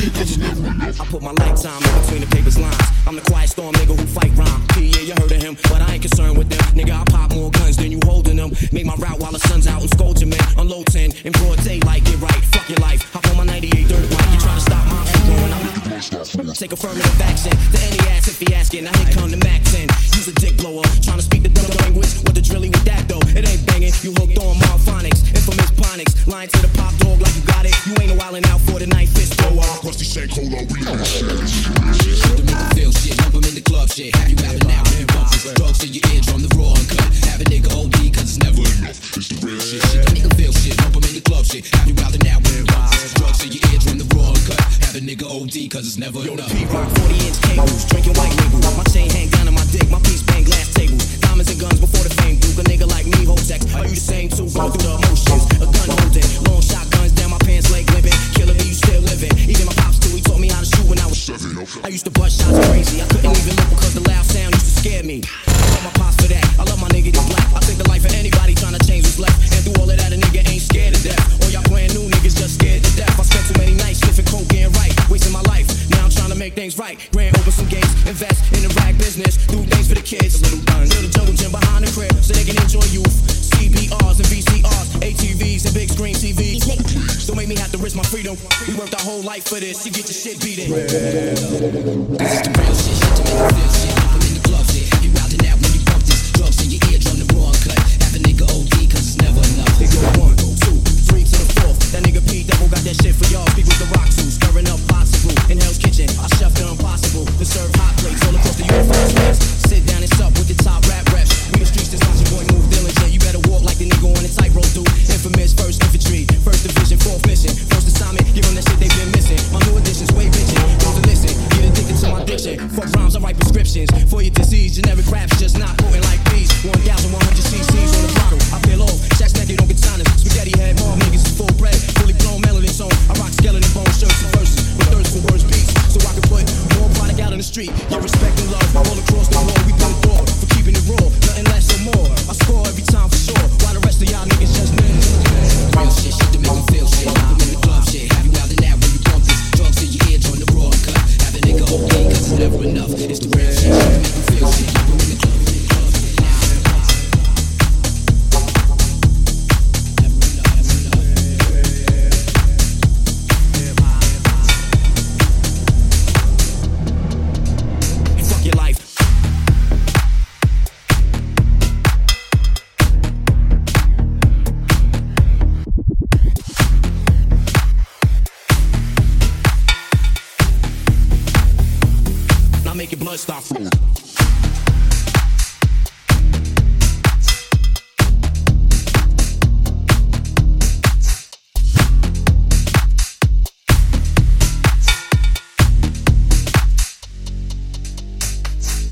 I put my lifetime in between the papers lines. I'm the quiet storm nigga who fight rhyme. P, yeah, you heard of him, but I ain't concerned with them. Nigga, I pop more guns than you holding them. Make my route while the sun's out and scold your man. Unload 10 in broad daylight, get right. Fuck your life. Hop on my 98 dirt bike. You try to stop my growing up. Take affirmative action to any ass if he asking. Now here come the Mac 10. Use a dick blower. Trying to speak the dumb language. What the drilly with that though? It ain't banging. You hooked on Malphonics. Infamous phonics. Lying to the pop dog like you got it. You ain't a wildin' out for the night. Rusty Shank, hold on, we on shit. To make you feel shit. Dump 'em in the club shit. Have you out and out when you bump this. Drugs to your eardrum, the raw uncut. Have a nigga OD, cause it's never enough. It's the real Shit, shit make you feel shit. Dump 'em in the club shit. Have you out and out when you bump this. Drugs to your eardrum, the raw uncut. Have a nigga OD, cause it's never enough. P-Rock 40 inch cables, drinking white label. My chain hang on my dick, my piece bang glass tables. Diamonds and guns before the fame duke. A nigga like me, hold tech. Are you the same too? Go through the crazy. I couldn't even look because the loud sound used to scare me. I love my pops for that. I love my nigga black. I think the life of anybody trying to change what's left. And through all of that, a nigga ain't scared to death. All y'all brand new niggas just scared to death. I spent too many nights sniffing coke, getting right, wasting my life. Now I'm trying to make things right. Grand open some gates, invest in the rag business, do things for the kids. Little guns, build a jungle gym behind the crib so they can enjoy youth. CBRs and VCRs, ATVs and big screen TVs. Me have to risk my freedom. We worked our whole life for this. You get your shit beat in. This is the real shit, shit to make you feel shit. Fuck rhymes, I write prescriptions. For your disease, generic raps just not Now make your blood start flowing.